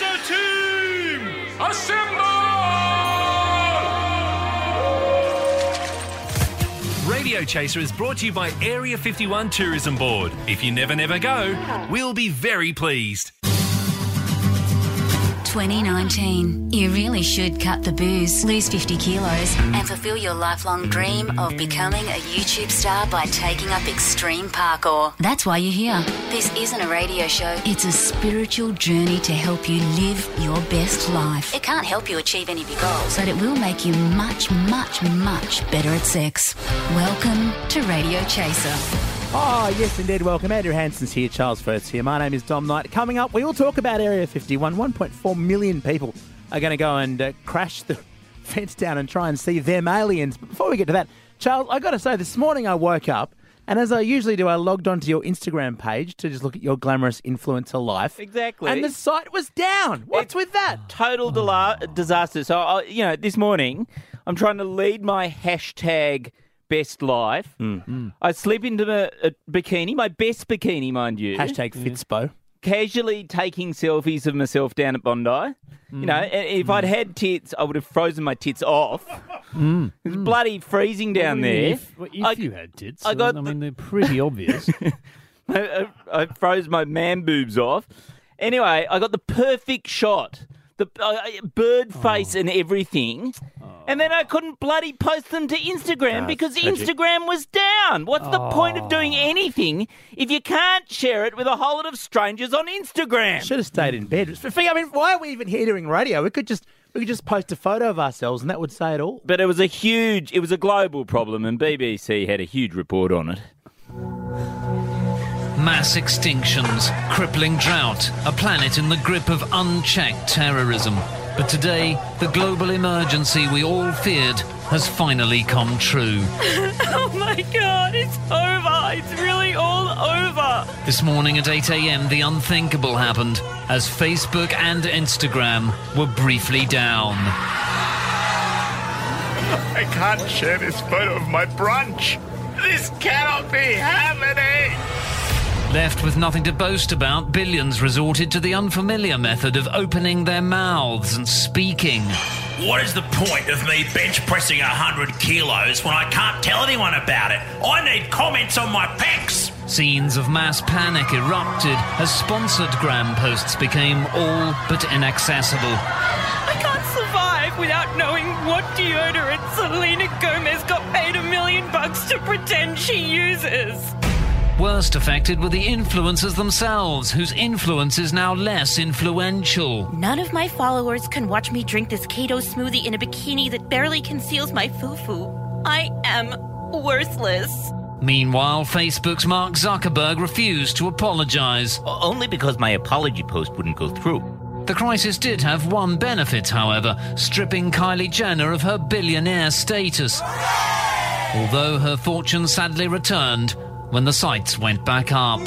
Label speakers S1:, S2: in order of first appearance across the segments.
S1: Team, assemble!
S2: Radio Chaser is brought to you by Area 51 Tourism Board. If you never, never go, we'll be very pleased.
S3: 2019. You really should cut the booze, lose 50 kilos, and fulfill your lifelong dream of becoming a YouTube star by taking up extreme parkour. That's why you're here. This isn't a radio show, it's a spiritual journey to help you live your best life. It can't help you achieve any your goals, but it will make you much, much, much better at sex. Welcome to Radio Chaser.
S4: Oh, yes, indeed. Welcome. Andrew Hansen's here, Charles Firth here. My name is Dom Knight. Coming up, we will talk about Area 51. 1.4 million people are going to go and uh, crash the fence down and try and see them aliens. But before we get to that, Charles, i got to say, this morning I woke up and as I usually do, I logged onto your Instagram page to just look at your glamorous influencer life.
S5: Exactly.
S4: And the site was down. What's with that?
S5: Total dela- disaster. So, I, you know, this morning I'm trying to lead my hashtag best life. Hmm. Hmm. I slip into a, a bikini, my best bikini, mind you.
S4: Hashtag Fitspo.
S5: Casually taking selfies of myself down at Bondi. You know, hmm. i- if I'd had tits, I would have frozen my tits off. It was bloody freezing down there.
S6: If, well, if
S5: I-
S6: you had tits,
S5: I
S6: I,
S5: got
S6: I
S5: the-
S6: mean, they're pretty obvious.
S5: I, I, I froze my man boobs off. Anyway, I got the perfect shot, the uh, bird face and everything, and then I couldn't bloody post them to Instagram because Instagram was down. What's the point of doing anything if you can't share it with a whole lot of strangers on Instagram?
S4: Should have stayed in bed. I mean, why are we even here doing radio? We could just we could just post a photo of ourselves and that would say it all.
S5: But it was a huge, it was a global problem, and BBC had a huge report on it.
S7: Mass extinctions, crippling drought, a planet in the grip of unchecked terrorism. But today, the global emergency we all feared has finally come true.
S8: Oh my god, it's over. It's really all over.
S7: This morning at 8 a.m., the unthinkable happened as Facebook and Instagram were briefly down.
S1: I can't share this photo of my brunch. This cannot be happening.
S7: Left with nothing to boast about, billions resorted to the unfamiliar method of opening their mouths and speaking.
S9: What is the point of me bench pressing 100 kilos when I can't tell anyone about it? I need comments on my pecs.
S7: Scenes of mass panic erupted as sponsored gram posts became all but inaccessible.
S8: I can't survive without knowing what deodorant Selena Gomez got paid a million bucks to pretend she uses.
S7: Worst affected were the influencers themselves, whose influence is now less influential.
S10: None of my followers can watch me drink this keto smoothie in a bikini that barely conceals my foo-foo. I am worthless.
S7: Meanwhile, Facebook's Mark Zuckerberg refused to apologize.
S9: Only because my apology post wouldn't go through.
S7: The crisis did have one benefit, however, stripping Kylie Jenner of her billionaire status. Although her fortune sadly returned when the sites went back up.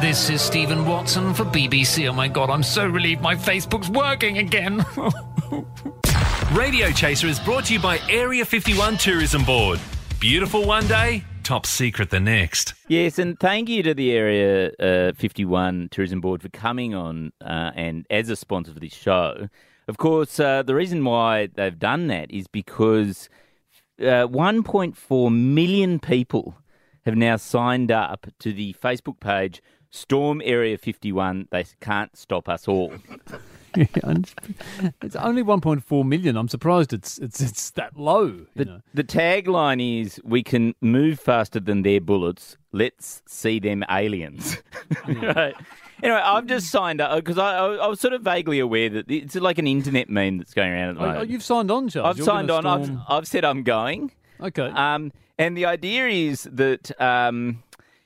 S7: This is Stephen Watson for BBC. Oh my god, I'm so relieved my Facebook's working again.
S2: Radio Chaser is brought to you by Area 51 Tourism Board. Beautiful one day, top secret the next.
S5: Yes, and thank you to the Area uh, 51 Tourism Board for coming on uh, and as a sponsor for this show. Of course, uh, the reason why they've done that is because uh, 1.4 million people have now signed up to the Facebook page Storm Area 51. They can't stop us all.
S6: It's only 1.4 million. I'm surprised it's it's it's that low.
S5: The,
S6: know.
S5: the tagline is We can move faster than their bullets. Let's see them aliens. right. Anyway, I've just signed up because I, I, I was sort of vaguely aware that it's like an internet meme that's going around at the
S6: Oh,
S5: moment.
S6: oh, you've signed on, Charles.
S5: I've
S6: You're
S5: signed on.
S6: gonna
S5: I've, I've said I'm going.
S6: Okay.
S5: Um, and the idea is that um,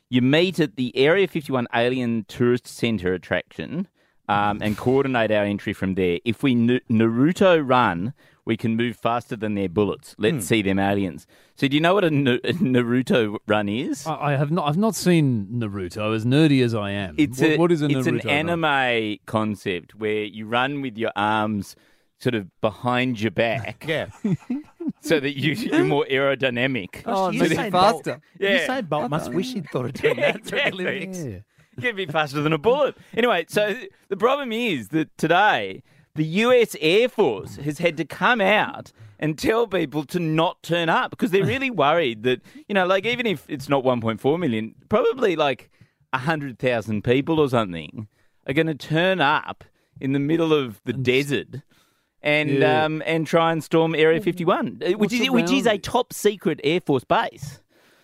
S5: you meet at the Area 51 Alien Tourist Centre attraction um, and coordinate our entry from there. If we N- Naruto run, we can move faster than their bullets. Let's
S6: Hmm.
S5: see them aliens. So, do you know what a, N- a Naruto run is?
S6: I, I have not. I've not seen Naruto. As nerdy as I am,
S5: It's
S6: what,
S5: a,
S6: what is a
S5: it's
S6: Naruto?
S5: an
S6: run?
S5: anime concept where you run with your arms sort of behind your back.
S4: Yeah.
S5: so that you, you're more aerodynamic.
S6: Oh,
S4: you
S6: so
S4: say
S6: they're
S4: Bolt-
S6: faster.
S4: You
S5: Yeah.
S4: say Bolt must wish he'd thought of doing that for a
S5: Exactly.
S4: Olympics.
S6: Yeah.
S5: You'd be faster than a bullet. Anyway, so the problem is that today the US Air Force has had to come out and tell people to not turn up because they're really worried that, you know, like even if it's not 1.4 million, probably like 100,000 people or something are going to turn up in the middle of the desert. And
S7: Yeah.
S5: um, and try and storm Area 51, uh, which
S7: What's
S5: is which is a top secret Air Force base.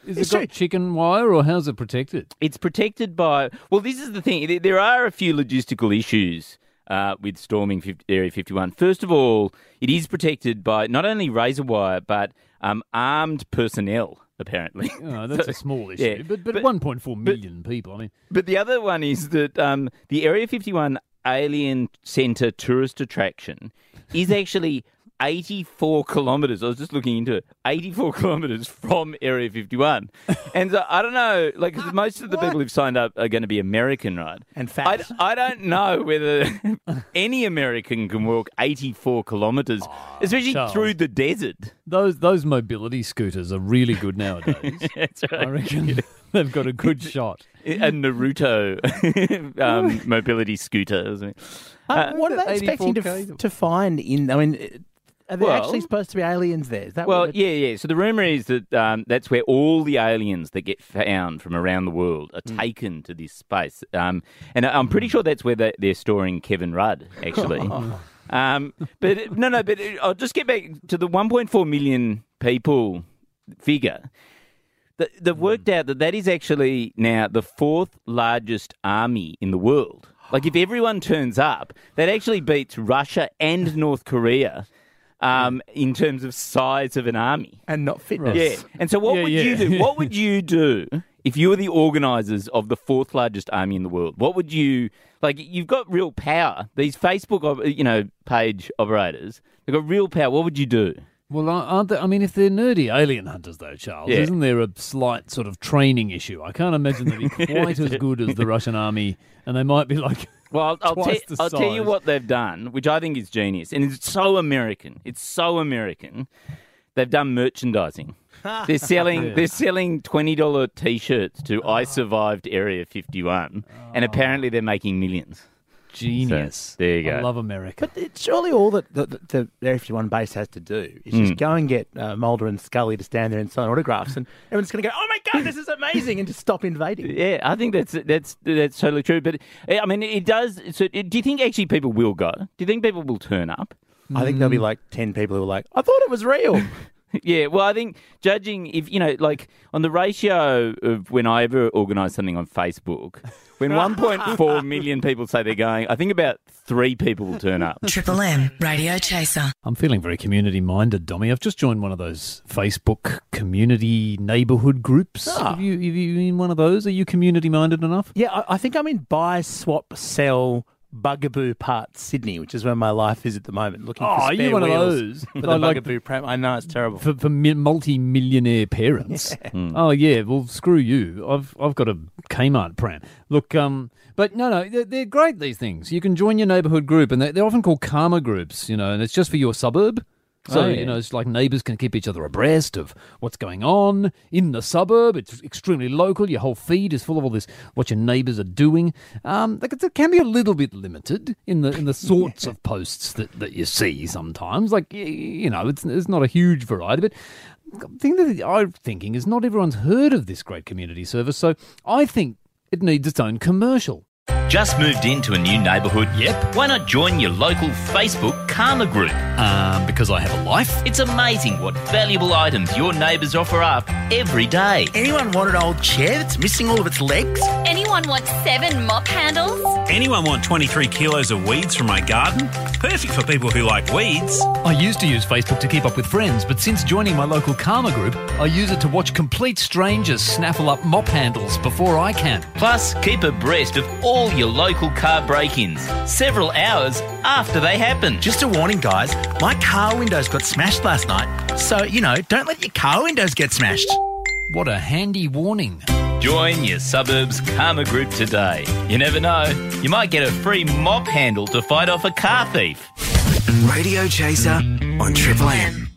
S7: Is
S4: It's
S7: it got
S4: true.
S7: chicken wire or how's it protected?
S5: It's protected by. Well, this is the thing. There- There are a few logistical issues uh, with storming 50, Area 51. First of all, it is protected by not only razor wire but um, armed personnel. Apparently,
S7: Oh, that's
S5: So-
S7: a small issue.
S5: yeah,
S7: but, but,
S5: but-
S7: 1.4 million people. I mean,
S5: But the other one is that um, the Area 51 Alien Centre tourist attraction is actually 84 kilometres. I was just looking into it. 84 kilometres from Area 51. And so I don't know, like, 'cause most of the people who've signed up are going to be American, right?
S4: And
S5: I,
S4: fat.
S5: I don't know whether any American can walk 84 kilometres, especially
S7: Charles.
S5: through the desert.
S7: those those mobility scooters are really good nowadays.
S5: That's
S7: I
S5: right.
S7: reckon they've got a good shot.
S5: A Naruto um, mobility scooter.
S4: Uh, what are they expecting to, f- to find in? I mean, are there
S5: Well-
S4: actually supposed to be aliens there? Is that
S5: Well, yeah, yeah. So the rumor is that um, that's where all the aliens that get found from around the world are
S4: Hmm.
S5: taken to this space, um, and I'm pretty sure that's where they- they're storing Kevin Rudd, actually. um, but no, no. But I'll just get back to the 1.4 million people figure. Th- They've
S4: Hmm.
S5: worked out that that is actually now the fourth largest army in the world. Like, if everyone turns up, that actually beats Russia and North Korea um, in terms of size of an army.
S4: and not fitness.
S5: Yeah. And so, what
S7: Yeah,
S5: would
S7: yeah.
S5: you do? What would you do if you were the organisers of the fourth largest army in the world? What would you like? You've got real power. These Facebook, you know, page operators, they've got real power. What would you do?
S7: Well, aren't they? I mean, if they're nerdy alien hunters, though, Charles,
S5: Yeah.
S7: isn't there a slight sort of training issue? I can't imagine they'd be quite as good as the Russian army, and they might be like,
S5: Well, I'll, I'll,
S7: Twice
S5: te-
S7: the
S5: I'll tell you what they've done, which I think is genius, and it's so American. It's so American. They've done merchandising. They're selling. They're selling twenty dollar t-shirts to ah. "I survived Area 51," and ah. apparently they're making millions.
S7: Genius.
S5: So, there you go.
S7: I love America.
S4: But it's surely all that the, the, the Area 51 base has to do is just go and get uh, Mulder and Scully to stand there and sign autographs, and everyone's going to go, "Oh my god, this is amazing!" and just stop invading.
S5: Yeah, I think that's that's that's totally true. But I mean, it does. So, do you think actually people will go? Do you think people will turn up?
S4: I think there'll be like ten people who are like, "I thought it was real."
S5: Yeah, well, I think judging if you know, like on the ratio of when I ever organise something on Facebook, when 1.4 million people say they're going, I think about three people will turn up.
S11: Triple M Radio Chaser.
S7: I'm feeling very community minded, Dommy. I've just joined one of those Facebook community neighbourhood groups.
S4: Ah.
S7: Have you, have you in one of those? Are you community minded enough?
S4: yeah, I, I think I'm in buy, swap, sell. Bugaboo part Sydney, which is where my life is at the moment. Looking
S7: Oh,
S4: for
S7: are
S4: spare
S7: you one of
S4: wheels
S7: those?
S4: for
S7: But
S4: the
S7: I like-
S4: Bugaboo pram. I know it's terrible.
S7: For, for multi-millionaire parents. Oh yeah, well screw you. I've I've got a Kmart pram. Look, um, but no, no, they're, they're great. These things you can join your neighbourhood group, and they're, they're often called karma groups. You know, and it's just for your suburb. So
S5: Oh, yeah.
S7: you know, it's like neighbours can keep each other abreast of what's going on in the suburb. It's extremely local. Your whole feed is full of all this what your neighbours are doing. Um, like it's- it can be a little bit limited in the in the sorts of posts that, that you see sometimes. Like you know, it's it's not a huge variety, but the thing that I'm thinking is not everyone's heard of this great community service. So I think it needs its own commercial.
S9: Just moved into a new neighbourhood?
S7: Yep.
S9: Why not join your local Facebook Karma group?
S7: Um, because I have a life.
S9: It's amazing what valuable items your neighbours offer up every day.
S12: Anyone want an old chair that's missing all of its legs?
S13: Anyone want seven mop handles?
S14: Anyone want 23 kilos of weeds from my garden? Perfect for people who like weeds.
S15: I used to use Facebook to keep up with friends, but since joining my local Karma group, I use it to watch complete strangers snaffle up mop handles before I can.
S9: Plus, keep abreast of all your local car break ins several hours after they happen.
S12: Just a warning, guys. My car windows got smashed last night. So, you know, don't let your car windows get smashed.
S15: What a handy warning.
S9: Join your suburbs Karma group today. You never know, you might get a free mop handle to fight off a car thief.
S12: Radio Chaser on Triple M.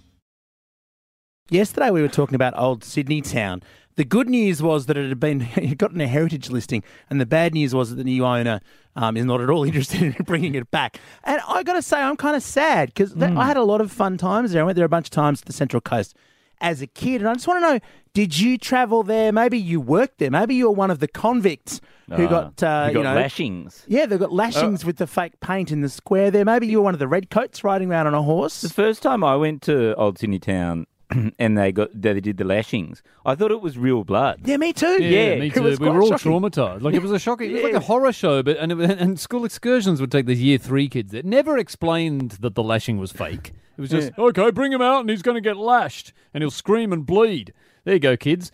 S4: Yesterday we were talking about old Sydney town, The good news was that it had been it gotten a heritage listing, and the bad news was that the new owner um, is not at all interested in bringing it back. And I got to say, I'm kind of sad because
S5: Hmm.
S4: I had a lot of fun times there. I went there a bunch of times to the Central Coast as a kid, and I just want to know: Did you travel there? Maybe you worked there. Maybe you were one of the convicts who
S5: Ah,
S4: got uh,
S5: who got
S4: you know
S5: lashings.
S4: Yeah, they've got lashings with the fake paint in the square there. Maybe you were one of the redcoats riding around on a horse.
S5: The first time I went to Old Sydney Town and they got they did the lashings, I thought it was real blood.
S4: Yeah, me too.
S5: Yeah,
S7: me too. We were all
S5: shocking.
S7: traumatized. Like it was a shocking. It was like a horror show. But and, it, and school excursions would take these year three kids. It never explained that the lashing was fake. It was just okay. Bring him out, and he's going to get lashed, and he'll scream and bleed. There you go, kids.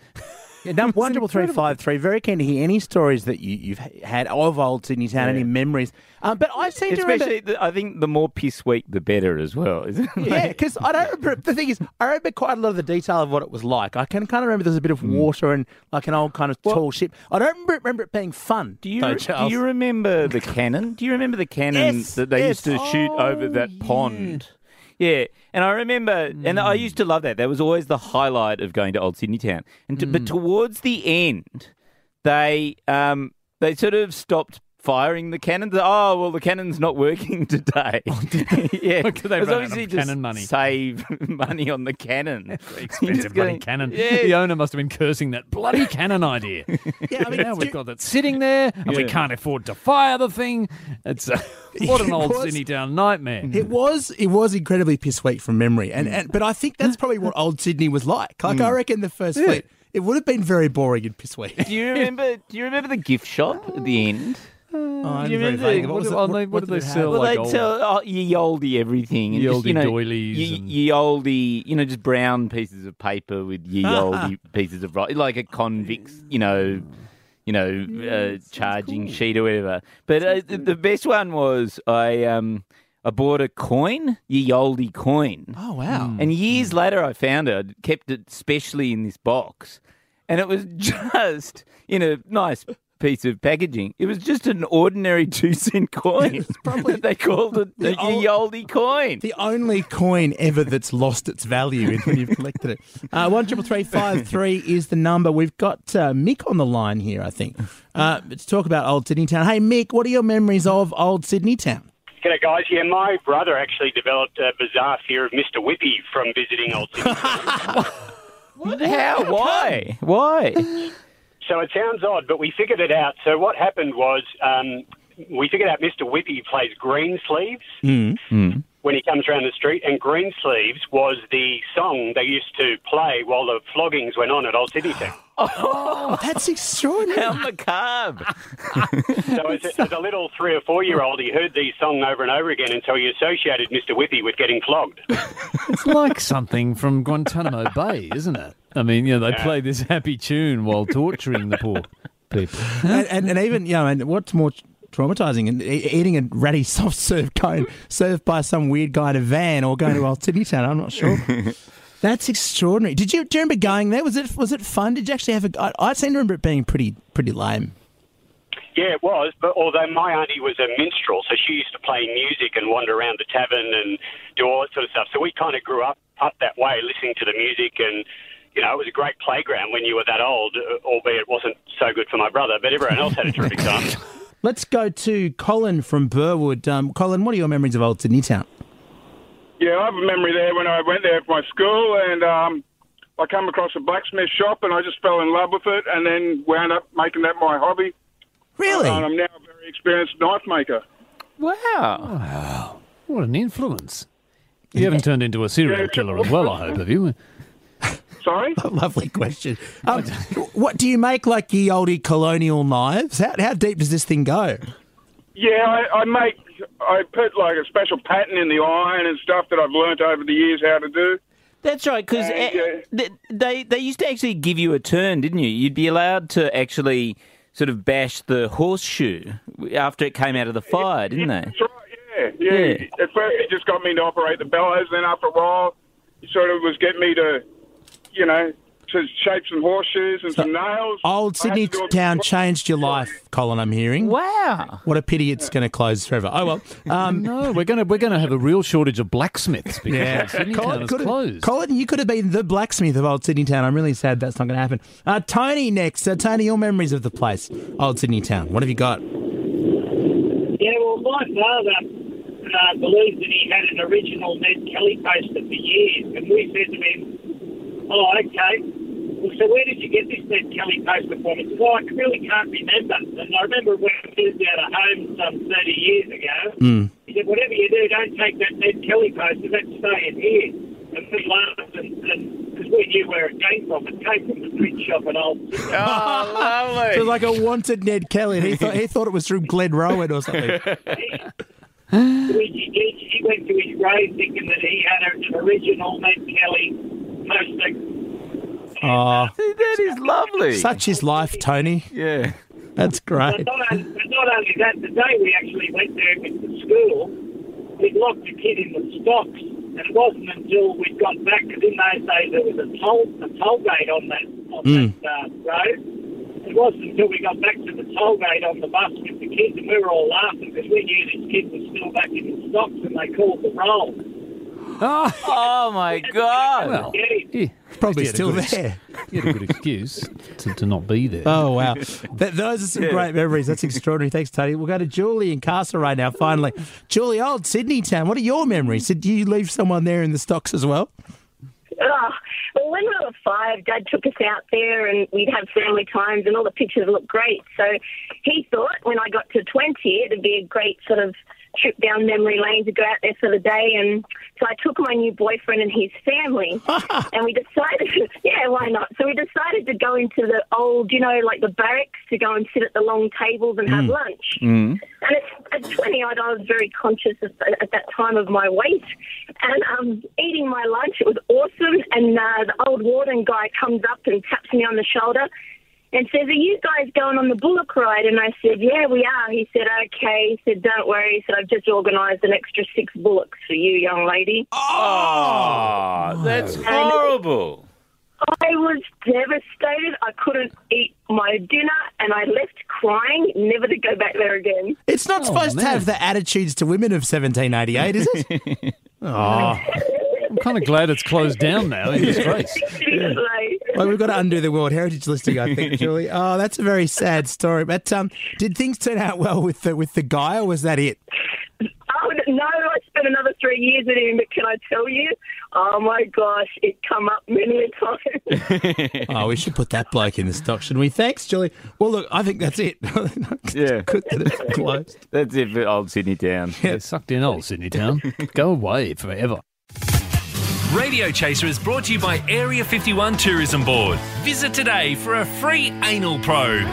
S4: Yeah, no, one triple three five three. Very keen to hear any stories that you, you've had of old Sydney Town, any memories. Um, but I seem to remember.
S5: Especially, the, I think the more piss weak, the better as well, isn't it?
S4: Yeah, because I don't remember. The thing is, I remember quite a lot of the detail of what it was like. I can kind of remember there's a bit of water and like an old kind of tall ship. I don't remember, remember it being fun.
S5: Do you,
S4: though,
S5: do you remember the cannon? Do you remember the cannon
S4: Yes,
S5: that they
S4: yes. Oh,
S5: used to shoot over that pond? Yeah, and I remember, and I used to love that. That was always the highlight of going to Old Sydney Town. And to, but towards the end, they um, they sort of stopped firing the cannon. Oh well, the cannon's not working today. Oh, yeah,
S7: Because they
S5: It was
S7: out
S5: obviously
S7: of
S5: just
S7: cannon money.
S5: Save money on the cannon.
S7: Expensive bloody cannon.
S5: Yeah.
S7: The owner must have been cursing that bloody cannon idea.
S4: Yeah, I mean,
S7: now we've got that sitting there, and we can't afford to fire the thing. It's uh, what an old
S4: was-
S7: Sydney Town nightmare. Mm.
S4: It was it was incredibly piss weak from memory, and, mm. and but I think that's probably what old Sydney was like. Like I mm. reckon the first fleet, it would have been very boring and piss weak.
S5: Do you remember? Do you remember the gift shop at the end?
S4: Oh, I'm
S5: you
S4: very
S5: remember
S4: vague.
S5: the-
S4: What
S7: what
S4: was
S7: do-
S4: it-
S7: they- what
S4: did
S7: do they sell?
S5: Well,
S7: like
S5: they
S7: old-
S5: sell oh, ye olde everything, and
S7: Ye
S5: just,
S7: olde
S5: you know,
S7: doilies
S5: ye,
S7: and-
S5: ye olde, you know, just brown pieces of paper with ye olde pieces of rock, like a convict's, you know, you know, uh, charging sheet or whatever. But uh, the, the best one was I um I bought a coin, ye olde coin.
S4: Oh wow!
S5: And years later, I found it. I'd kept it specially in this box, and it was just in a nice piece of packaging. It was just an ordinary two cent coin.
S4: probably-
S5: they called it the
S4: old-
S5: ye olde coin.
S4: The only coin ever that's lost its value when you've collected it. Uh, one triple three five three is the number. We've got uh, Mick on the line here. I think uh, to talk about Old Sydney Town. Hey Mick, what are your memories of Old Sydney Town?
S16: G'day, guys. Yeah, my brother actually developed a bizarre fear of Mr. Whippy from visiting Old Sydney.
S5: What? How? Why? Why?
S16: So it sounds odd, but we figured it out. So what happened was um, we figured out Mr. Whippy plays Greensleeves when he comes around the street, and green sleeves was the song they used to play while the floggings went on at Old Sydney Town.
S4: Oh, that's extraordinary.
S5: How macabre.
S16: So as a, as a little three or four year old, he heard these song over and over again, and so he associated Mr. Whippy with getting flogged.
S7: It's like something from Guantanamo Bay, isn't it? I mean, you know, they play this happy tune while torturing the poor people.
S4: and, and, and even you know, and what's more traumatizing, and e- eating a ratty soft serve cone served by some weird guy in a van or going to Old Sydney Town. I'm not sure. That's extraordinary. Did you, do you remember going there? Was it was it fun? Did you actually have a? I, I seem to remember it being pretty pretty lame.
S16: Yeah, it was. But although my auntie was a minstrel, so she used to play music and wander around the tavern and do all that sort of stuff. So we kind of grew up up that way, listening to the music, and you know, it was a great playground when you were that old. uh, Albeit it wasn't so good for my brother, but everyone else had a terrific time.
S4: Let's go to Colin from Burwood. Um, Colin, what are your memories of Old Sydney Town?
S17: Yeah, I have a memory there when I went there for my school, and um, I come across a blacksmith shop, and I just fell in love with it, and then wound up making that my hobby.
S4: Really?
S17: And I'm now a very experienced knife maker.
S5: Wow.
S7: Wow. What an influence. You haven't turned into a serial killer as well, I hope, have you?
S17: Sorry?
S4: Lovely question. Um, what do you make like ye olde colonial knives? How, how deep does this thing go?
S17: Yeah, I, I make, I put like a special pattern in the iron and stuff that I've learnt over the years how to do.
S5: That's right, because
S17: Uh,
S5: they they used to actually give you a turn, didn't you? You'd be allowed to actually sort of bash the horseshoe after it came out of the fire, didn't they?
S17: That's right, yeah, yeah.
S5: Yeah.
S17: At first, he just got me to operate the bellows. And then after a while, he sort of was getting me to, you know, to shape some horseshoes and some nails.
S4: Old
S17: I had to
S4: Sydney
S17: do
S4: town changed your life, Colin. I'm hearing.
S5: Wow.
S4: What a pity it's going to close forever. Oh well. Um,
S7: no, we're gonna we're gonna have a real shortage of blacksmiths because
S4: Yeah,
S7: Sydney town is
S4: could have-
S7: closed.
S4: Colin, you could have been the blacksmith of Old Sydney Town. I'm really sad that's not going to happen. Uh, Tony next. Uh, Tony, your memories of the place, Old Sydney Town. What have you got?
S18: Yeah, well, my father uh, believed that he had an original Ned Kelly poster for years, and we said to him, "Oh, okay. Well, so where did you get this Ned Kelly poster from?" He "Well, I really can't remember." And I remember when we moved out of home some 30 years ago.
S4: Mm.
S18: He said, "Whatever you do, don't take that Ned Kelly poster. That's staying here." And we laughed, and because we knew where it came from, it came from the print shop at Old.
S5: Oh, lovely.
S4: So like a wanted Ned Kelly. And he thought he thought it was through Glenrowan or something.
S18: he, he, he went to his grave thinking that he had an original Ned Kelly poster.
S4: Oh,
S5: that is lovely.
S4: Such is life, Tony.
S5: Yeah.
S4: That's
S18: But
S4: great.
S18: not, only, but not only that, the day we actually went there with the school, we locked the kid in the stocks. And it wasn't until we got back, because in those days there was a toll, a toll gate on that, on
S4: Mm.
S18: that uh, road. It wasn't until we got back to the toll gate on the bus with the kids, and we were all laughing because we knew this kid was still back in the stocks, and they called the roll.
S5: Oh my God.
S7: Well, yeah,
S4: Probably
S7: he had a
S4: still
S7: good ex-
S4: there.
S7: He had a good excuse to, to not be there.
S4: Oh wow, Th- those are some
S5: Yeah.
S4: great memories. That's extraordinary. Thanks, Tony. We'll go to Julie in Castlereagh now. Finally, Julie, old Sydney town. What are your memories? Did you leave someone there in the stocks as well?
S19: Oh, well, when we were five, Dad took us out there and we'd have family times and all the pictures looked great. So he thought when I got to 20, it'd be a great sort of trip down memory lane to go out there for the day. And so I took my new boyfriend and his family and we decided, yeah, why not? So we decided to go into the old, you know, like the barracks to go and sit at the long tables and have
S5: Mm.
S19: lunch.
S5: Mm.
S19: And at, at 20 odd, I was very conscious at, at that time of my weight. And um, eating my lunch, it was awesome. And uh, the old warden guy comes up and taps me on the shoulder and says, Are you guys going on the bullock ride? And I said, Yeah, we are. He said, Okay. He said, Don't worry. He said, I've just organised an extra six bullocks for you, young lady.
S5: Oh, oh that's horrible.
S19: I was devastated. I couldn't eat my dinner and I left crying, never to go back there again.
S4: It's not oh, supposed to have the attitudes to women of 1788, is it? oh,
S7: I'm kind of glad it's closed down now in disgrace.
S19: Seriously.
S4: Well, we've got to undo the World Heritage listing, I think, Julie. Oh, that's a very sad story. But um, did things turn out well with the with the guy, or was that it?
S19: Oh, no, I spent another three years with him, but can I tell you? Oh my gosh, it come up many a time.
S4: oh, we should put that bloke in the stock, shouldn't we? Thanks, Julie. Well, look, I think that's it.
S5: Yeah.
S4: Good that it's closed.
S5: That's it for old Sydney town.
S7: Yeah, sucked in old Sydney town. Go away forever.
S2: Radio Chaser is brought to you by Area 51 Tourism Board. Visit today for a free anal probe.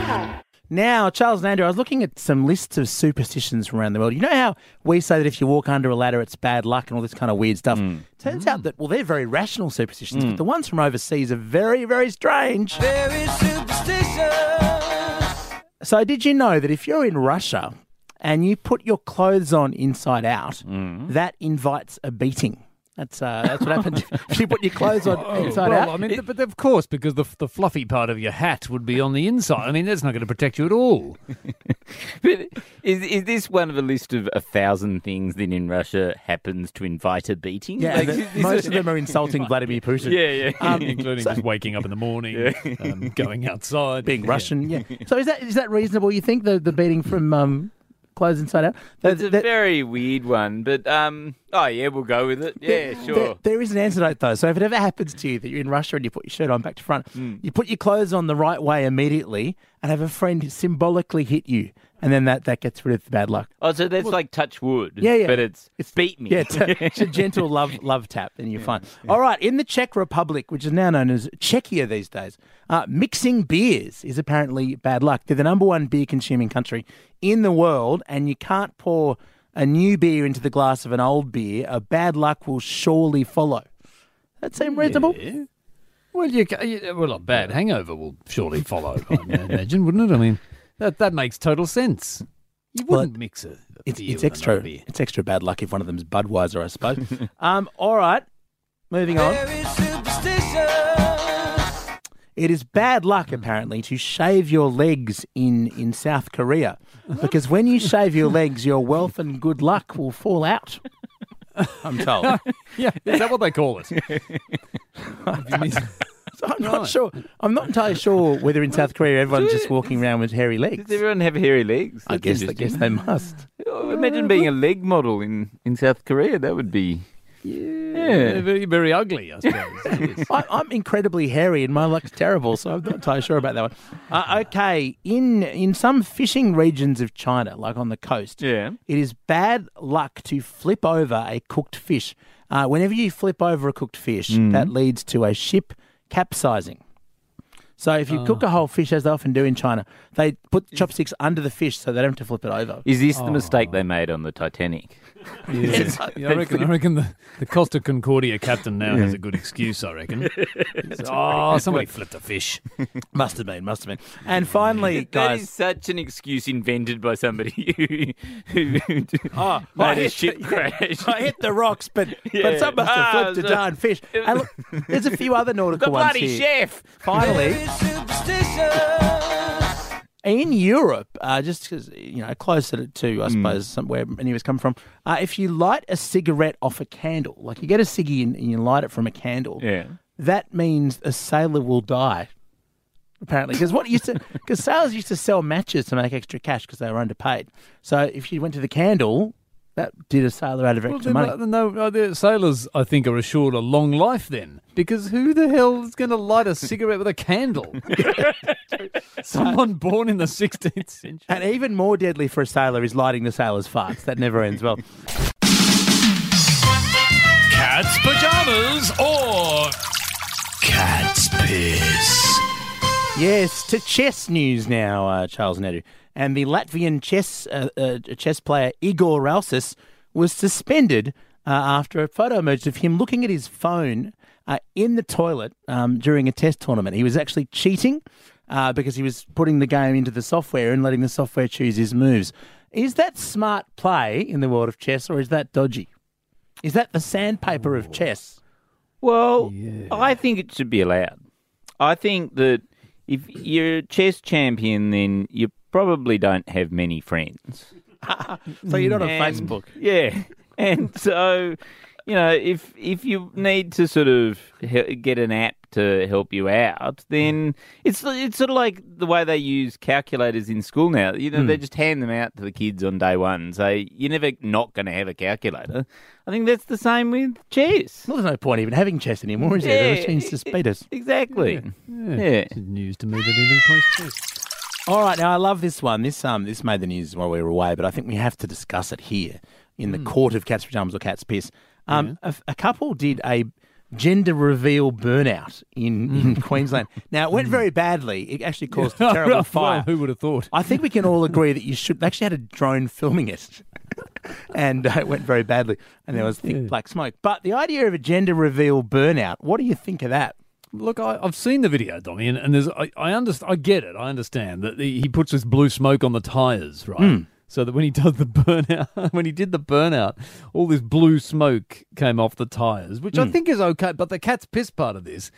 S4: Now, Charles and Andrew, I was looking at some lists of superstitions from around the world. You know how we say that if you walk under a ladder, it's bad luck and all this kind of weird stuff? Hmm. Turns out that, well, they're very rational superstitions, but hmm. the ones from overseas are very, very strange.
S20: Very superstitious.
S4: So, did you know that if you're in Russia and you put your clothes on inside out, hmm. that invites a beating? That's uh, that's what happens if you put your clothes on inside
S7: well,
S4: out.
S7: I mean, but of course, because the the fluffy part of your hat would be on the inside. I mean, that's not going to protect you at all.
S5: But is is this one of a list of a thousand things that in Russia happens to invite a beating?
S4: Yeah,
S5: Like,
S4: the-
S5: is- is
S4: most
S5: it-
S4: of them are insulting Vladimir Putin.
S5: Yeah, yeah.
S4: Um,
S7: including
S4: so-
S7: just waking up in the morning,
S5: Yeah.
S7: um, going outside,
S4: being Russian. Yeah. So is that is that reasonable? You think the the beating from um, clothes inside out?
S5: It's a very weird one, but um, oh yeah, we'll go with it. Yeah,
S4: There-
S5: sure.
S4: there- there is an antidote though. So if it ever happens to you that you're in Russia and you put your shirt on back to front,
S5: Hmm.
S4: you put your clothes on the right way immediately, and have a friend symbolically hit you, and then that that gets rid of the bad luck.
S5: Oh, so that's like touch wood.
S4: Yeah, yeah.
S5: But it's it's beat me.
S4: Yeah, it's a, it's a gentle love love tap, and you're fine. All right, in the Czech Republic, which is now known as Czechia these days, uh, mixing beers is apparently bad luck. They're the number one beer consuming country in the world, and you can't pour a new beer into the glass of an old beer. A bad luck will surely follow. That seem reasonable?
S7: Yeah. Well, you, ca- you well, a bad hangover will surely follow. I imagine, wouldn't it? I mean, that that makes total sense. You wouldn't mix a, a
S4: It's,
S7: beer
S4: it's
S7: with
S4: extra.
S7: beer.
S4: It's extra bad luck if one of them's Budweiser, I suppose. um, all right, moving on.
S20: Very superstitious.
S4: It is bad luck, hmm. apparently, to shave your legs in, in South Korea. Because when you shave your legs, your wealth and good luck will fall out. I'm told.
S7: yeah, is that what they call it?
S4: So I'm not sure. I'm not entirely sure whether in South Korea everyone's just walking around with hairy legs.
S5: Does everyone have hairy legs?
S4: I
S5: That's
S4: guess. I
S5: interesting.
S4: guess they must.
S5: Oh, Imagine being a leg model in, in South Korea. That would be.
S7: Yeah, very, very ugly, I suppose.
S4: I, I'm incredibly hairy and my luck's terrible, so I'm not entirely sure about that one. Uh, okay, in in some fishing regions of China, like on the coast,
S5: Yeah.
S4: it is bad luck to flip over a cooked fish. Uh, whenever you flip over a cooked fish,
S5: Mm.
S4: that leads to a ship capsizing. So if you cook a whole fish, as they often do in China, they put chopsticks under the fish so they don't have to flip it over.
S5: Is this the mistake they made on the Titanic?
S7: Yeah, Yeah, I reckon, I reckon the, the Costa Concordia captain now has a good excuse, I reckon. oh, somebody flipped a fish.
S4: must have been, must have been. And finally,
S5: That
S4: guys,
S5: is such an excuse invented by somebody who, who
S4: Oh,
S5: made
S4: I
S5: a
S4: hit
S5: ship
S4: the-
S5: crash.
S4: I hit the rocks, but
S5: Yeah.
S4: but some must have
S5: Ah,
S4: flipped a
S5: so-
S4: darn fish. And look, there's a few other nautical
S5: The
S4: ones
S5: bloody
S4: here.
S5: chef.
S4: Finally, in Europe, uh, just 'cause, you know closer to, to
S5: Hmm.
S4: I suppose where many of us come from, uh, if you light a cigarette off a candle, like you get a ciggy and, and you light it from a candle,
S5: Yeah.
S4: that means a sailor will die. Apparently, because what used to because sailors used to sell matches to make extra cash because they were underpaid. So if you went to the candle, that did a sailor out of
S7: Well,
S4: extra
S7: then,
S4: money.
S7: uh, no, uh, the sailors, I think, are assured a long life then. Because who the hell is going to light a cigarette with a candle? Someone born in the 16th century.
S4: And even more deadly for a sailor is lighting the sailor's farts. That never ends well.
S14: Cat's pajamas or cat's piss.
S4: Yes, to chess news now, uh, Charles Nadu. And the Latvian chess uh, uh, chess player Igor Rausis was suspended uh, after a photo emerged of him looking at his phone uh, in the toilet um, during a test tournament. He was actually cheating uh, because he was putting the game into the software and letting the software choose his moves. Is that smart play in the world of chess, or is that dodgy? Is that the sandpaper of chess?
S5: Well, I think it should be allowed. I think that if you're a chess champion, then you probably don't have many friends.
S4: So you're not on
S5: And-
S4: Facebook.
S5: Yeah, and so you know, if if you need to sort of he- get an app to help you out, then it's it's sort of like the way they use calculators in school now. You know,
S4: Hmm.
S5: they just hand them out to the kids on day one and say you're never not going to have a calculator. I think that's the same with chess.
S4: Well, there's no point even having chess anymore, is there? The
S5: Yeah,
S4: machines just beat us.
S5: Exactly.
S7: Yeah. It's news to me that anybody plays chess.
S4: All right, now I love this one. This um this made the news while we were away, but I think we have to discuss it here in the court of cat's pajamas or cat's piss. Um, a, a couple did a gender reveal burnout in, in Queensland. Now it went very badly. It actually caused a terrible fire.
S7: who would have thought?
S4: I think we can all agree that you should. They actually had a drone filming it, and uh, it went very badly, and there was thick black smoke. But the idea of a gender reveal burnout, what do you think of that?
S7: Look, I, I've seen the video, Dommy, and, and there's I, I understand. I get it. I understand that he, he puts this blue smoke on the tires, right?
S4: Mm.
S7: So that when he does the burnout, when he did the burnout, all this blue smoke came off the tires, which I
S4: Mm.
S7: think is okay. But the cat's piss part of this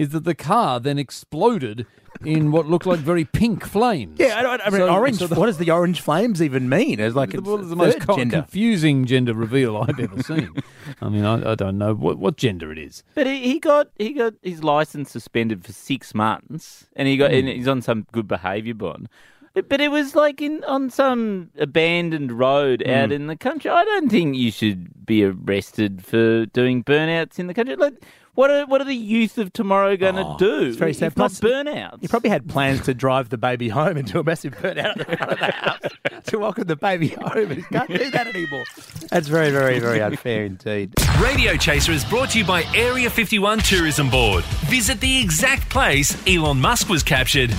S7: is that the car then exploded in what looked like very pink flames.
S4: Yeah, I, I mean,
S7: So-
S4: orange.
S7: so the-
S4: what does the orange flames even mean? It's like
S7: the,
S4: it's
S7: well, it's the most co-
S4: gender.
S7: confusing gender reveal I've ever seen. I mean, I, I don't know what, what gender it is.
S5: But he, he got he got his license suspended for six months, and he got and he's on some good behaviour bond. But, but it was like in on some abandoned road out
S4: Mm.
S5: in the country. I don't think you should be arrested for doing burnouts in the country. Like, what are what are the youth of tomorrow going to oh, do?
S4: Oh, It's very sad.
S5: if not
S4: Plus,
S5: burnouts.
S4: You probably had plans to drive the baby home and do a massive burnout at the front of the house to welcome the baby home, and you can't do that anymore. That's very, very, very unfair indeed.
S2: Radio Chaser is brought to you by Area 51 Tourism Board. Visit the exact place Elon Musk was captured